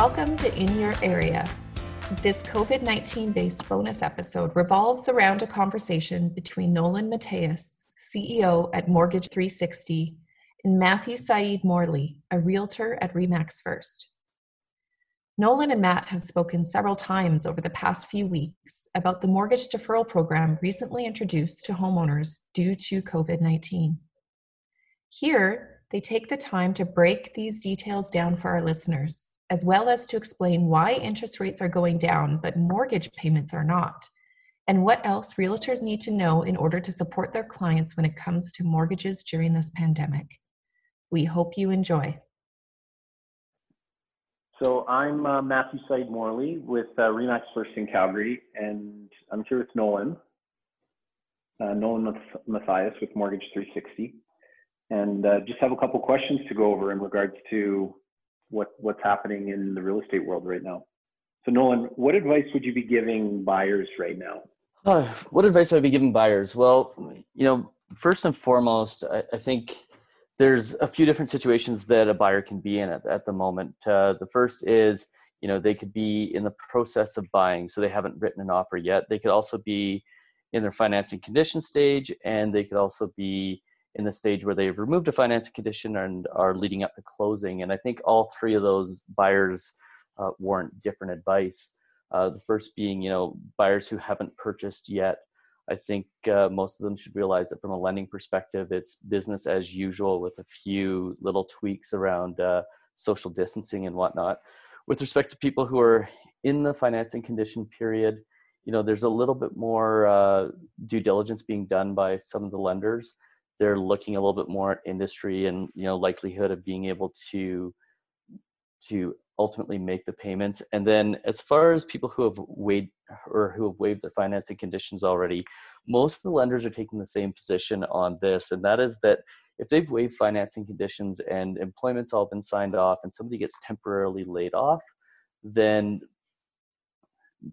Welcome to In Your Area. This COVID 19 based bonus episode revolves around a conversation between Nolan Matthias, CEO at Mortgage 360, and Matthew Said Morley, a realtor at Remax First. Nolan and Matt have spoken several times over the past few weeks about the mortgage deferral program recently introduced to homeowners due to COVID 19. Here, they take the time to break these details down for our listeners, as well as to explain why interest rates are going down but mortgage payments are not, and what else realtors need to know in order to support their clients when it comes to mortgages during this pandemic. We hope you enjoy. So I'm uh, Matthew Said Morley with uh, Remax First in Calgary, and I'm here with Nolan, uh, Nolan Matthias with Mortgage 360, and uh, just have a couple questions to go over in regards to what what's happening in the real estate world right now. So Nolan, what advice would you be giving buyers right now? Uh, what advice would I be giving buyers? Well, you know, first and foremost, I, I think there's a few different situations that a buyer can be in at, at the moment. Uh, the first is, you know, they could be in the process of buying, so they haven't written an offer yet. They could also be in their financing condition stage, and they could also be in the stage where they've removed a financing condition and are leading up to closing. And I think all three of those buyers uh, warrant different advice. Uh, the first being, you know, buyers who haven't purchased yet I think uh, most of them should realize that from a lending perspective, it's business as usual with a few little tweaks around uh, social distancing and whatnot. With respect to people who are in the financing condition period, you know, there's a little bit more uh, due diligence being done by some of the lenders. They're looking a little bit more at industry and you know likelihood of being able to to ultimately make the payments. And then as far as people who have waived or who have waived their financing conditions already, most of the lenders are taking the same position on this, and that is that if they've waived financing conditions and employment's all been signed off and somebody gets temporarily laid off, then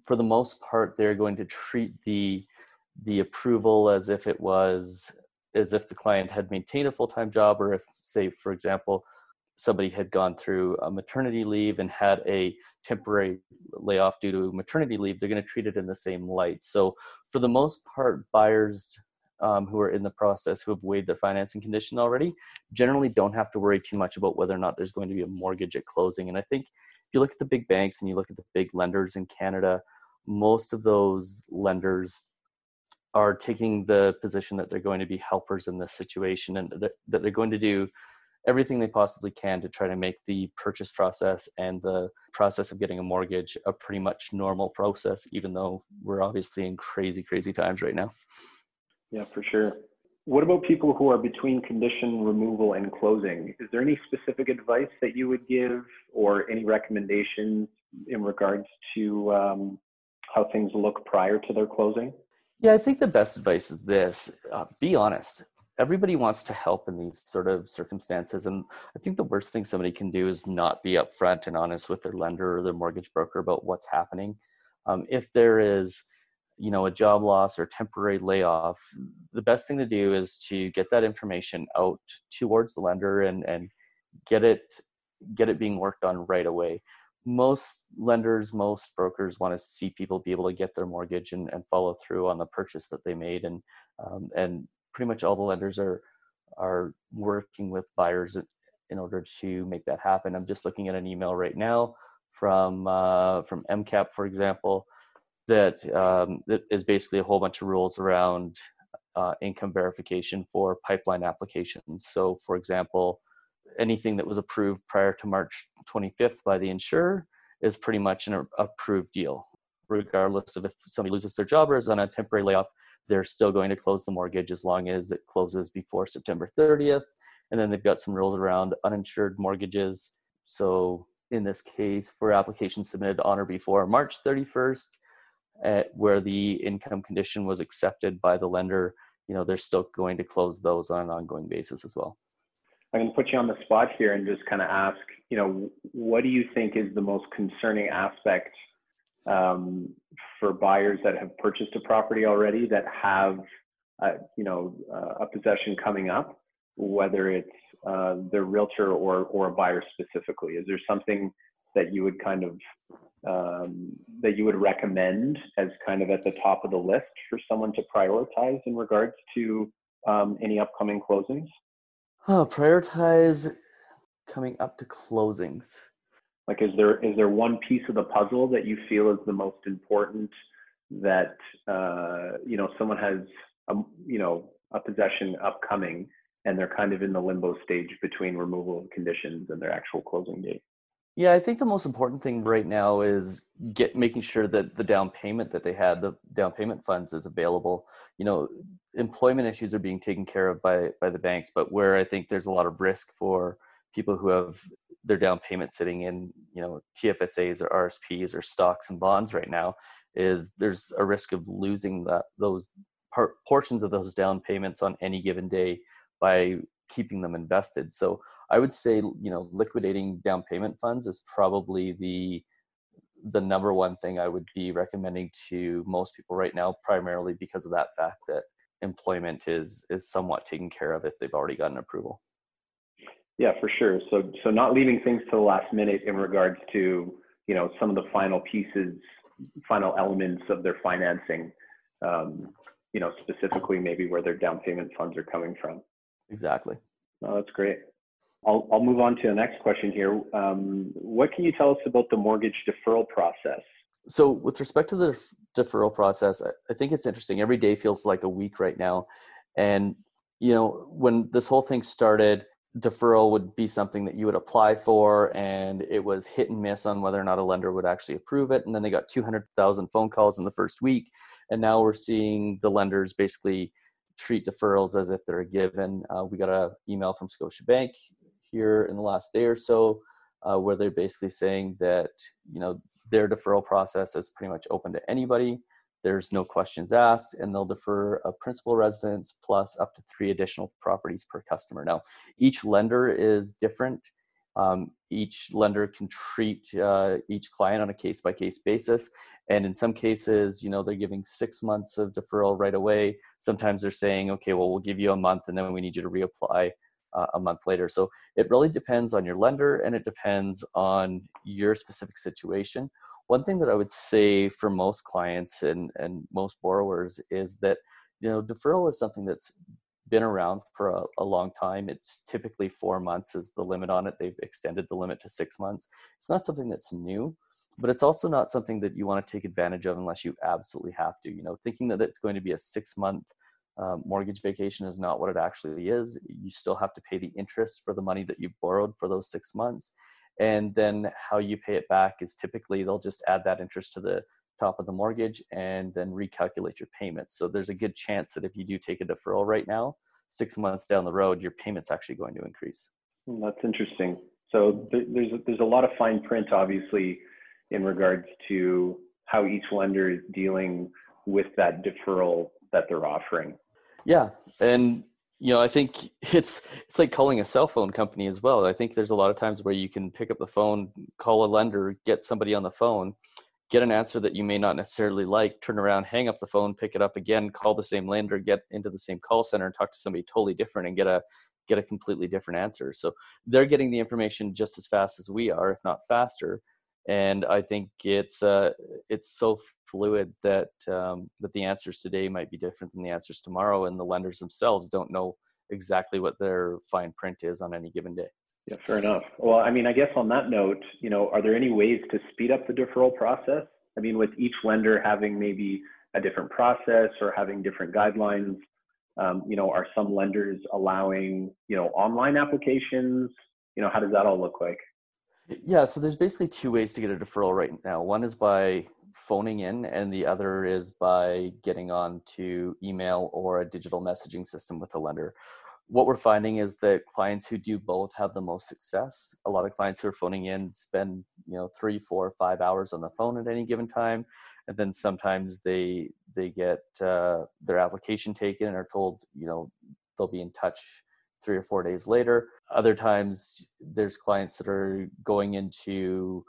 for the most part they're going to treat the the approval as if it was as if the client had maintained a full-time job or if say for example somebody had gone through a maternity leave and had a temporary layoff due to maternity leave, they're going to treat it in the same light. So, for the most part, buyers um, who are in the process who have waived their financing condition already generally don't have to worry too much about whether or not there's going to be a mortgage at closing. And I think if you look at the big banks and you look at the big lenders in Canada, most of those lenders are taking the position that they're going to be helpers in this situation and that they're going to do everything they possibly can to try to make the purchase process and the process of getting a mortgage a pretty much normal process, even though we're obviously in crazy, crazy times right now. Yeah, for sure. What about people who are between condition removal and closing? Is there any specific advice that you would give or any recommendations in regards to um, how things look prior to their closing? Yeah, I think the best advice is this uh, be honest. Everybody wants to help in these sort of circumstances and i think the worst thing somebody can do is not be upfront and honest with their lender or their mortgage broker about what's happening. Um, if there is you know a job loss or temporary layoff the best thing to do is to get that information out towards the lender and and get it get it being worked on right away most lenders most brokers want to see people be able to get their mortgage and, and follow through on the purchase that they made and um, and pretty much all the lenders are are working with buyers in order to make that happen. I'm just looking at an email right now from uh, from MCAP, for example, that um, that is basically a whole bunch of rules around uh, income verification for pipeline applications. So, for example, anything that was approved prior to March 25th by the insurer is pretty much an approved deal, regardless of if somebody loses their job or is on a temporary layoff they're still going to close the mortgage as long as it closes before September 30th. And then they've got some rules around uninsured mortgages. So in this case, for applications submitted on or before March 31st, at eh, where the income condition was accepted by the lender, you know, they're still going to close those on an ongoing basis as well. I can put you on the spot here and just kind of ask, you know, what do you think is the most concerning aspect um, for buyers that have purchased a property already that have, uh, you know, uh, a possession coming up, whether it's uh, realtor or or a buyer specifically. Is there something that you would kind of um, that you would recommend as kind of at the top of the list for someone to prioritize in regards to um, any upcoming closings? Oh, prioritize coming up to closings. Like, is there is there one piece of the puzzle that you feel is the most important that uh, you know someone has a, you know a possession upcoming and they're kind of in the limbo stage between removal of conditions and their actual closing date? Yeah, I think the most important thing right now is get making sure that the down payment that they had, the down payment funds, is available. You know, employment issues are being taken care of by by the banks, but where I think there's a lot of risk for people who have their down payment sitting in, you know, TFSAs or RSPs or stocks and bonds right now, is there's a risk of losing that those par- portions of those down payments on any given day by keeping them invested. So I would say, you know, liquidating down payment funds is probably the the number one thing I would be recommending to most people right now, primarily because of that fact that employment is is somewhat taken care of if they've already gotten approval. Yeah, for sure. So so not leaving things to the last minute in regards to you know some of the final pieces, final elements of their financing. Um, you know, specifically maybe where their down payment funds are coming from. Exactly. Oh, that's great. I'll, I'll move on to the next question here. Um, what can you tell us about the mortgage deferral process? So, with respect to the deferral process, I think it's interesting. Every day feels like a week right now. And, you know, when this whole thing started, deferral would be something that you would apply for, and it was hit and miss on whether or not a lender would actually approve it. And then they got 200,000 phone calls in the first week. And now we're seeing the lenders basically treat deferrals as if they're a given. Uh, we got an email from Scotiabank here in the last day or so uh, where they're basically saying that you know their deferral process is pretty much open to anybody. There's no questions asked, and they'll defer a principal residence plus up to three additional properties per customer. Now, each lender is different. Um, each lender can treat uh, each client on a case by case basis. And in some cases, you know, they're giving six months of deferral right away. Sometimes they're saying, okay, well, we'll give you a month and then we need you to reapply uh, a month later. So it really depends on your lender and it depends on your specific situation. One thing that I would say for most clients and, and most borrowers is that, you know, deferral is something that's been around for a, a, long time. It's typically four months is the limit on it. They've extended the limit to six months. It's not something that's new, but it's also not something that you want to take advantage of unless you absolutely have to. You know, thinking that it's going to be a six month uh, mortgage vacation is not what it actually is. You still have to pay the interest for the money that you borrowed for those six months. And then how you pay it back is typically they'll just add that interest to the top of the mortgage and then recalculate your payments. So there's a good chance that if you do take a deferral right now, six months down the road, your payment's actually going to increase. Hmm, that's interesting. So there's there's a lot of fine print, obviously, in regards to how each lender is dealing with that deferral that they're offering. Yeah, and you know, I think it's it's like calling a cell phone company as well. I think there's a lot of times where you can pick up the phone, call a lender, get somebody on the phone, get an answer that you may not necessarily like, turn around, hang up the phone, pick it up again, call the same lender, get into the same call center and talk to somebody totally different and get a get a completely different answer. So they're getting the information just as fast as we are, if not faster. And I think it's uh, it's so fluid that um, that the answers today might be different than the answers tomorrow, and the lenders themselves don't know exactly what their fine print is on any given day. Yeah, fair enough. Well, I mean, I guess on that note, you know, are there any ways to speed up the deferral process? I mean, with each lender having maybe a different process or having different guidelines, um, you know, are some lenders allowing, you know, online applications? You know, how does that all look like? Yeah, so there's basically two ways to get a deferral right now. One is by phoning in, and the other is by getting on to email or a digital messaging system with a lender what we're finding is that clients who do both have the most success. A lot of clients who are phoning in spend you know three, four, five hours on the phone at any given time, and then sometimes they they get uh, their application taken and are told you know they'll be in touch three or four days later. Other times there's clients that are going into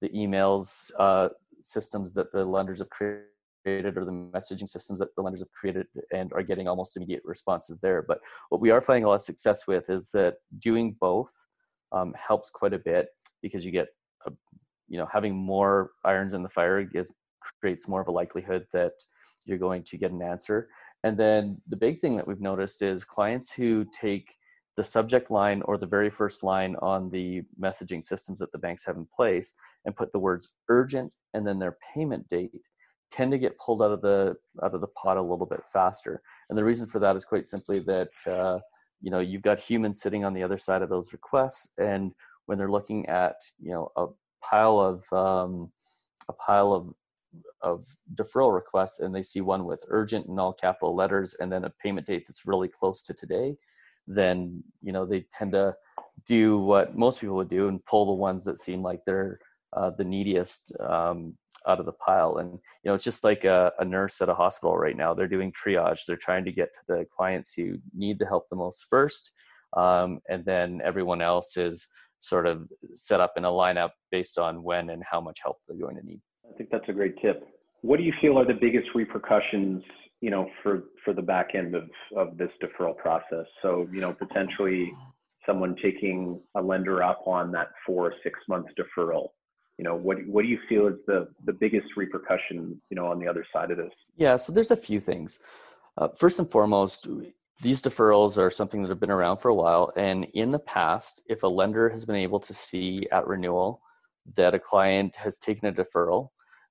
the emails uh, systems that the lenders have created created or the messaging systems that the lenders have created and are getting almost immediate responses there. But what we are finding a lot of success with is that doing both um, helps quite a bit because you get a you know having more irons in the fire gets, creates more of a likelihood that you're going to get an answer and then the big thing that we've noticed is clients who take the subject line or the very first line on the messaging systems that the banks have in place and put the words urgent and then their payment date tend to get pulled out of the out of the pot a little bit faster. And the reason for that is quite simply that uh, you know you've got humans sitting on the other side of those requests and when they're looking at you know a pile of um, a pile of of deferral requests and they see one with urgent in all capital letters and then a payment date that's really close to today then you know they tend to do what most people would do and pull the ones that seem like they're uh, the neediest um, out of the pile. And you know it's just like a, a, nurse at a hospital right now. They're doing triage. They're trying to get to the clients who need the help the most first. Um, and then everyone else is sort of set up in a lineup based on when and how much help they're going to need. I think that's a great tip. What do you feel are the biggest repercussions you know for for the back end of of this deferral process? So you know potentially someone taking a lender up on that four or six months deferral you know what what do you feel is the the biggest repercussion you know on the other side of this yeah so there's a few things uh, first and foremost these deferrals are something that have been around for a while and in the past if a lender has been able to see at renewal that a client has taken a deferral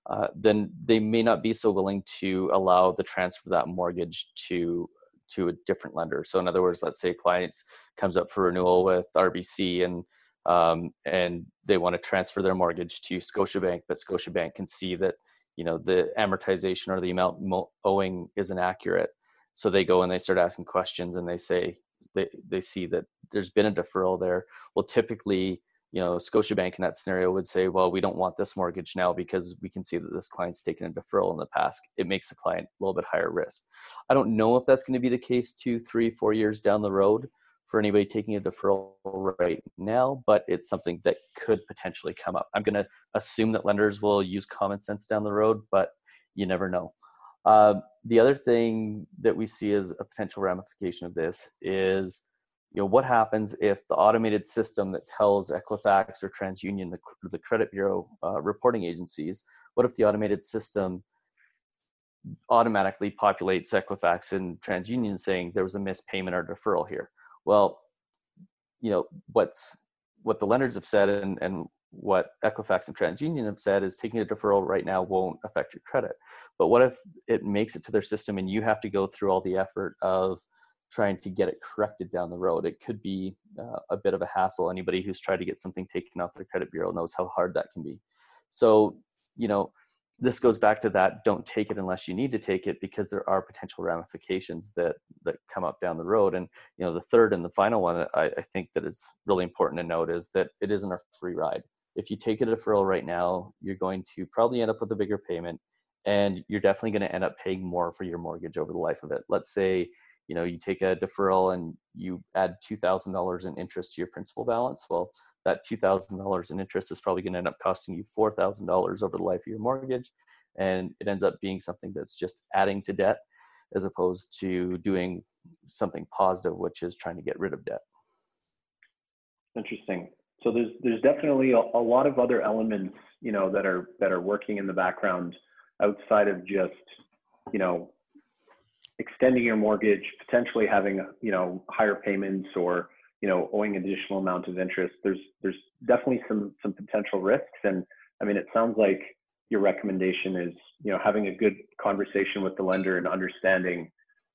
uh, then they may not be so willing to allow the transfer of that mortgage to to a different lender. So in other words, let's say clients comes up for renewal with RBC and um, and they want to transfer their mortgage to Scotiabank, but Scotiabank can see that you know the amortization or the amount owing isn't accurate. So they go and they start asking questions and they say they, they see that there's been a deferral there. Well, typically you know, Scotiabank in that scenario would say, well, we don't want this mortgage now because we can see that this client's taken a deferral in the past. It makes the client a little bit higher risk. I don't know if that's going to be the case two, three, four years down the road for anybody taking a deferral right now, but it's something that could potentially come up. I'm going to assume that lenders will use common sense down the road, but you never know. Uh, the other thing that we see as a potential ramification of this is you know what happens if the automated system that tells equifax or transunion the, the credit bureau uh, reporting agencies what if the automated system automatically populates equifax and transunion saying there was a missed payment or deferral here well you know what's what the lenders have said and, and what equifax and transunion have said is taking a deferral right now won't affect your credit but what if it makes it to their system and you have to go through all the effort of trying to get it corrected down the road. It could be uh, a bit of a hassle. Anybody who's tried to get something taken off their credit bureau knows how hard that can be. So, you know, this goes back to that don't take it unless you need to take it because there are potential ramifications that that come up down the road. And you know the third and the final one I, I think that is really important to note is that it isn't a free ride. If you take a deferral right now you're going to probably end up with a bigger payment and you're definitely going to end up paying more for your mortgage over the life of it. Let's say you know you take a deferral and you add $2000 in interest to your principal balance well that $2000 in interest is probably going to end up costing you $4000 over the life of your mortgage and it ends up being something that's just adding to debt as opposed to doing something positive which is trying to get rid of debt. Interesting. So there's there's definitely a, a lot of other elements you know that are that are working in the background outside of just you know extending your mortgage, potentially having you know higher payments or you know owing additional amount of interest. There's there's definitely some some potential risks, and I mean it sounds like your recommendation is you know having a good conversation with the lender and understanding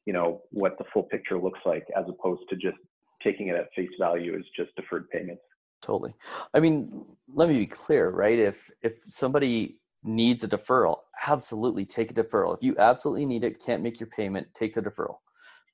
you know what the full picture looks like as opposed to just taking it at face value as just deferred payments. Totally. I mean let me be clear right? If if somebody needs a deferral, absolutely take a deferral. If you absolutely need it, can't make your payment, take the deferral.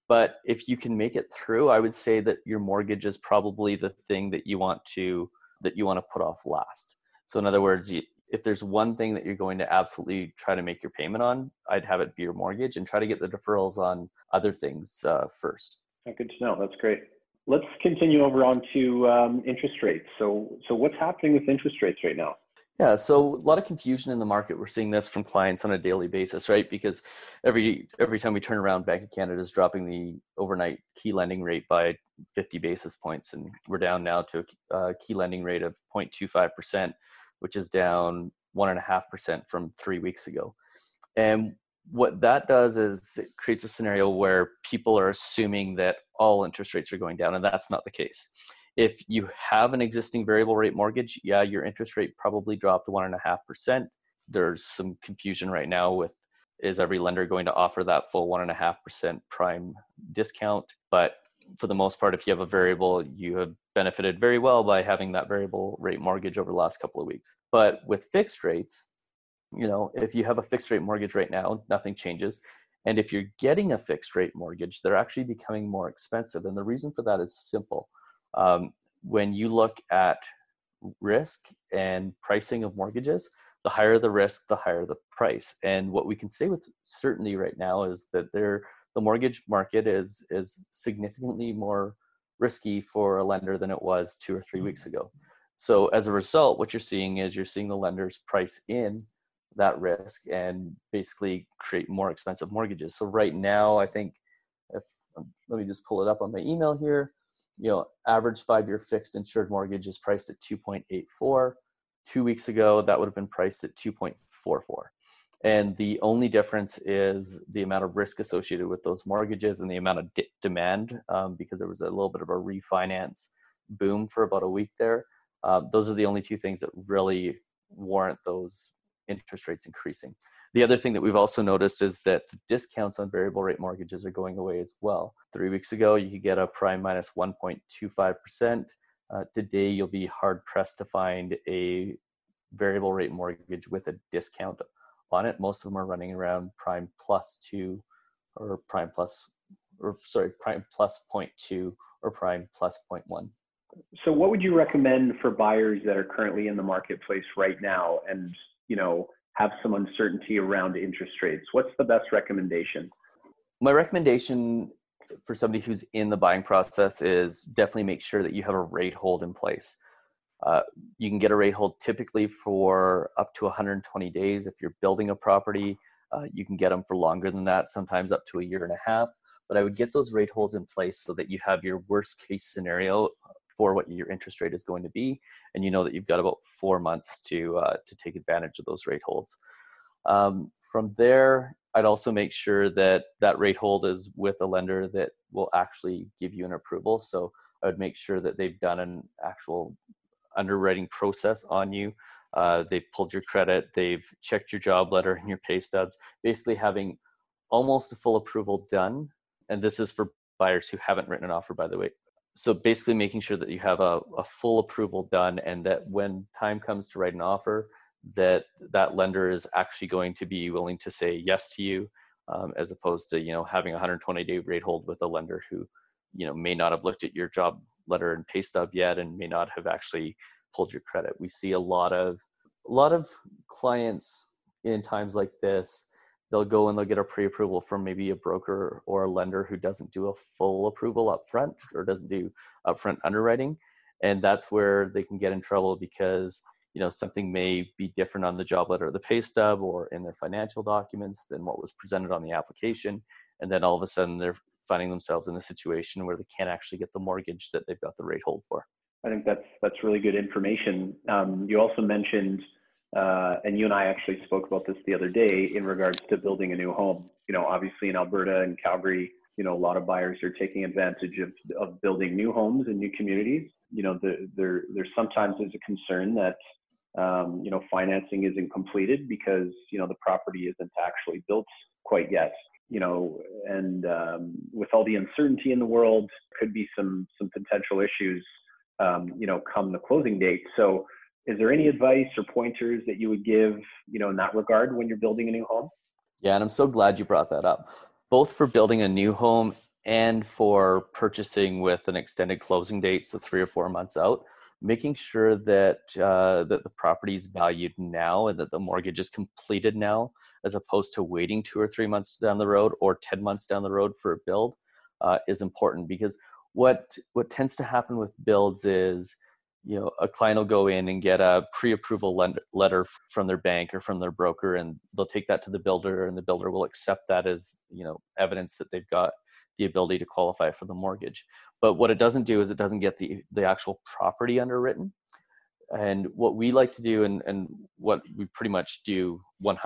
But if you can make it through, I would say that your mortgage is probably the thing that you want to that you want to put off last. So in other words, if there's one thing that you're going to absolutely try to make your payment on, I'd have it be your mortgage and try to get the deferrals on other things uh, first. Good to know. That's great. Let's continue over on to um, interest rates. So, so what's happening with interest rates right now? Yeah, so a lot of confusion in the market. We're seeing this from clients on a daily basis, right? Because every every time we turn around, Bank of Canada is dropping the overnight key lending rate by 50 basis points, and we're down now to a uh, key lending rate of 0.25 percent which is down one and a half percent from three weeks ago. And what that does is it creates a scenario where people are assuming that all interest rates are going down, and that's not the case. If you have an existing variable rate mortgage, yeah, your interest rate probably dropped one and a half percent. There's some confusion right now with is every lender going to offer that full one and a half percent prime discount? But for the most part, if you have a variable, you have benefited very well by having that variable rate mortgage over the last couple of weeks. But with fixed rates, you know, if you have a fixed rate mortgage right now, nothing changes. And if you're getting a fixed rate mortgage, they're actually becoming more expensive. And the reason for that is simple. Um, when you look at risk and pricing of mortgages, the higher the risk, the higher the price. And what we can say with certainty right now is that there, the mortgage market is is significantly more risky for a lender than it was two or three weeks mm-hmm. ago. So as a result, what you're seeing is you're seeing the lenders price in that risk and basically create more expensive mortgages. So right now, I think if um, let me just pull it up on my email here. You know, average five-year fixed insured mortgage is priced at 2.84. Two weeks ago, that would have been priced at 2.44. And the only difference is the amount of risk associated with those mortgages and the amount of de- demand, um, because there was a little bit of a refinance boom for about a week there. Uh, those are the only two things that really warrant those interest rates increasing. The other thing that we've also noticed is that the discounts on variable rate mortgages are going away as well. Three weeks ago, you could get a prime minus 1.25%. Uh, today, you'll be hard pressed to find a variable rate mortgage with a discount on it. Most of them are running around prime plus two or prime plus, or sorry, prime plus 0.2 or prime plus 0.1. So, what would you recommend for buyers that are currently in the marketplace right now and you know, have some uncertainty around interest rates? What's the best recommendation? My recommendation for somebody who's in the buying process is definitely make sure that you have a rate hold in place. Uh, you can get a rate hold typically for up to 120 days. If you're building a property, uh, you can get them for longer than that, sometimes up to a year and a half. But I would get those rate holds in place so that you have your worst case scenario for what your interest rate is going to be, and you know that you've got about four months to uh, to take advantage of those rate holds. Um, from there, I'd also make sure that that rate hold is with a lender that will actually give you an approval. So I would make sure that they've done an actual underwriting process on you. Uh, they've pulled your credit, they've checked your job letter and your pay stubs, basically having almost a full approval done. And this is for buyers who haven't written an offer, by the way, so basically making sure that you have a, a full approval done and that when time comes to write an offer that that lender is actually going to be willing to say yes to you um, as opposed to you know having a 120 day rate hold with a lender who you know may not have looked at your job letter and pay stub yet and may not have actually pulled your credit. We see a lot of a lot of clients in times like this they'll go and they'll get a pre-approval from maybe a broker or a lender who doesn't do a full approval up front or doesn't do upfront underwriting. And that's where they can get in trouble because you know something may be different on the job letter or the pay stub or in their financial documents than what was presented on the application. And then all of a sudden they're finding themselves in a situation where they can't actually get the mortgage that they've got the rate hold for. I think that's that's really good information. Um, you also mentioned uh, and you and I actually spoke about this the other day in regards to building a new home. You know, obviously in Alberta and Calgary, you know, a lot of buyers are taking advantage of, of building new homes in new communities. You know, the, there there sometimes is a concern that um, you know financing isn't completed because you know the property isn't actually built quite yet. You know, and um, with all the uncertainty in the world, could be some some potential issues. Um, you know, come the closing date. So is there any advice or pointers that you would give you know in that regard when you're building a new home? Yeah and i'm so glad you brought that up. Both for building a new home and for purchasing with an extended closing date so three or four months out making sure that uh, that the property is valued now and that the mortgage is completed now as opposed to waiting two or three months down the road or 10 months down the road for a build uh, is important. Because what what tends to happen with builds is you know a client will go in and get a pre-approval letter from their bank or from their broker and they'll take that to the builder and the builder will accept that as you know evidence that they've got the ability to qualify for the mortgage but what it doesn't do is it doesn't get the the actual property underwritten And what we like to do, and, and what we pretty much do 100%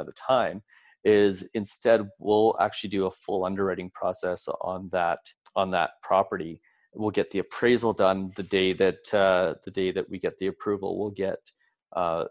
of the time, is instead we'll actually do a full underwriting process on that on that property. We'll get the appraisal done the day that uh, the day that we get the approval. We'll get uh,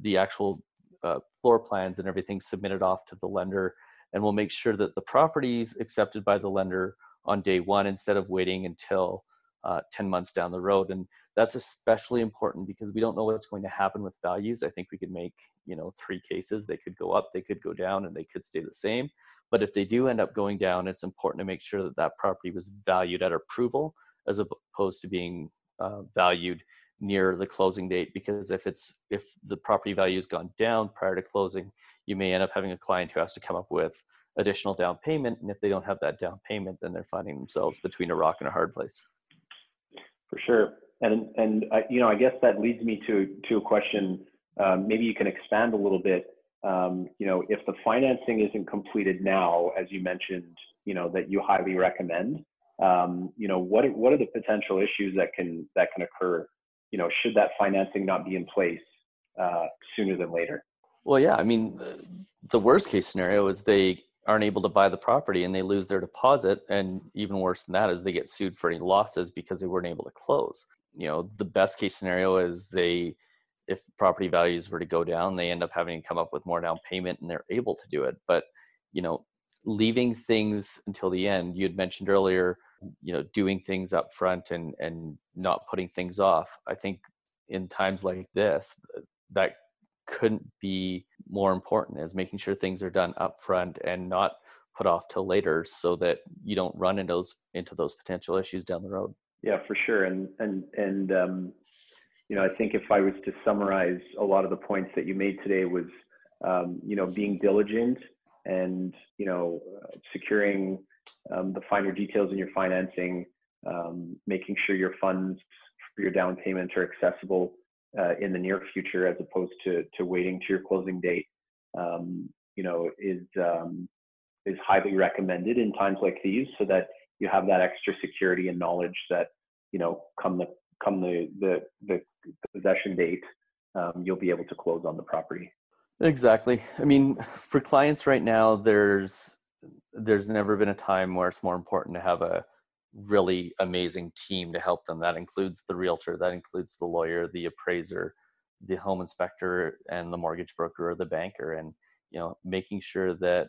the actual uh, floor plans and everything submitted off to the lender, and we'll make sure that the property is accepted by the lender on day one instead of waiting until uh, 10 months down the road. And that's especially important because we don't know what's going to happen with values. I think we could make, you know, three cases. They could go up, they could go down, and they could stay the same. But if they do end up going down, it's important to make sure that that property was valued at approval as opposed to being uh, valued near the closing date. Because if it's if the property value has gone down prior to closing, you may end up having a client who has to come up with additional down payment, and if they don't have that down payment, then they're finding themselves between a rock and a hard place. For sure. And, and uh, you know, I guess that leads me to, to a question. Um, maybe you can expand a little bit. Um, you know, if the financing isn't completed now, as you mentioned, you know, that you highly recommend, um, you know, what, what are the potential issues that can, that can occur? You know, should that financing not be in place uh, sooner than later? Well, yeah. I mean, the worst case scenario is they aren't able to buy the property and they lose their deposit and even worse than that is they get sued for any losses because they weren't able to close you know the best case scenario is they if property values were to go down they end up having to come up with more down payment and they're able to do it. But you know leaving things until the end you had mentioned earlier you know doing things up front and and not putting things off. I think in times like this that couldn't be more important is making sure things are done up front and not put off till later so that you don't run into those into those potential issues down the road. Yeah for sure. And and and um, you know i think if i was to summarize a lot of the points that you made today was um, you know being diligent and you know securing um, the finer details in your financing um, making sure your funds for your down payment are accessible uh, in the near future as opposed to to waiting to your closing date um, you know is um, is highly recommended in times like these so that you have that extra security and knowledge that you know come the come the the, the possession date um, you'll be able to close on the property exactly i mean for clients right now there's there's never been a time where it's more important to have a really amazing team to help them. That includes the realtor, that includes the lawyer, the appraiser, the home inspector, and the mortgage broker or the banker. And you know, making sure that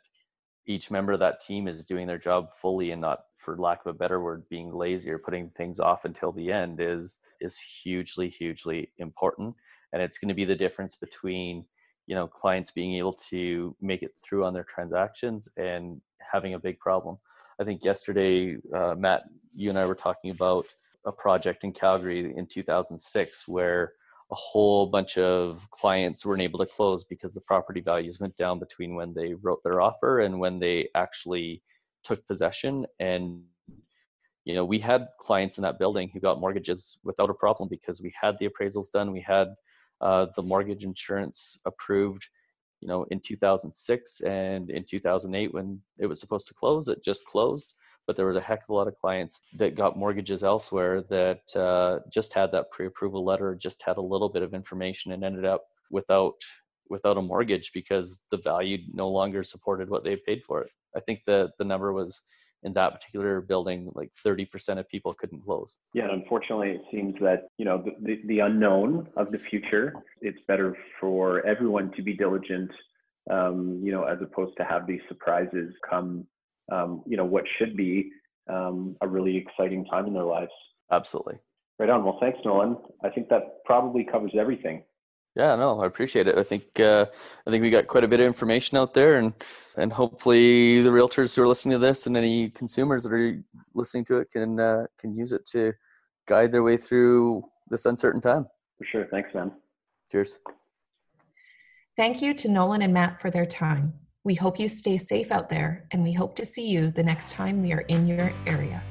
each member of that team is doing their job fully and not, for lack of a better word, being lazy or putting things off until the end is is hugely, hugely important. And it's going to be the difference between you know clients being able to make it through on their transactions and having a big problem I think yesterday, uh, Matt, you and I were talking about a project in Calgary in 2006 where a whole bunch of clients weren't able to close because the property values went down between when they wrote their offer and when they actually took possession. And, you know, we had clients in that building who got mortgages without a problem because we had the appraisals done, we had uh, the mortgage insurance approved you know in 2006 and in 2008 when it was supposed to close. It just closed but there was a heck of a lot of clients that got mortgages elsewhere that uh, just had that pre-approval letter just had a little bit of information and ended up without without a mortgage because the value no longer supported what they paid for it i think the the number was in that particular building, like 30% of people couldn't close. Yeah, unfortunately, it seems that you know the, the, the unknown of the future. It's better for everyone to be diligent, um, you know, as opposed to have these surprises come. Um, you know, what should be um, a really exciting time in their lives. Absolutely. Right on. Well, thanks, Nolan. I think that probably covers everything. Yeah, no, I appreciate it. I think uh, I think we got quite a bit of information out there, and and hopefully the realtors who are listening to this and any consumers that are listening to it can uh, can use it to guide their way through this uncertain time. For sure. Thanks, man. Cheers. Thank you to Nolan and Matt for their time. We hope you stay safe out there, and we hope to see you the next time we are in your area.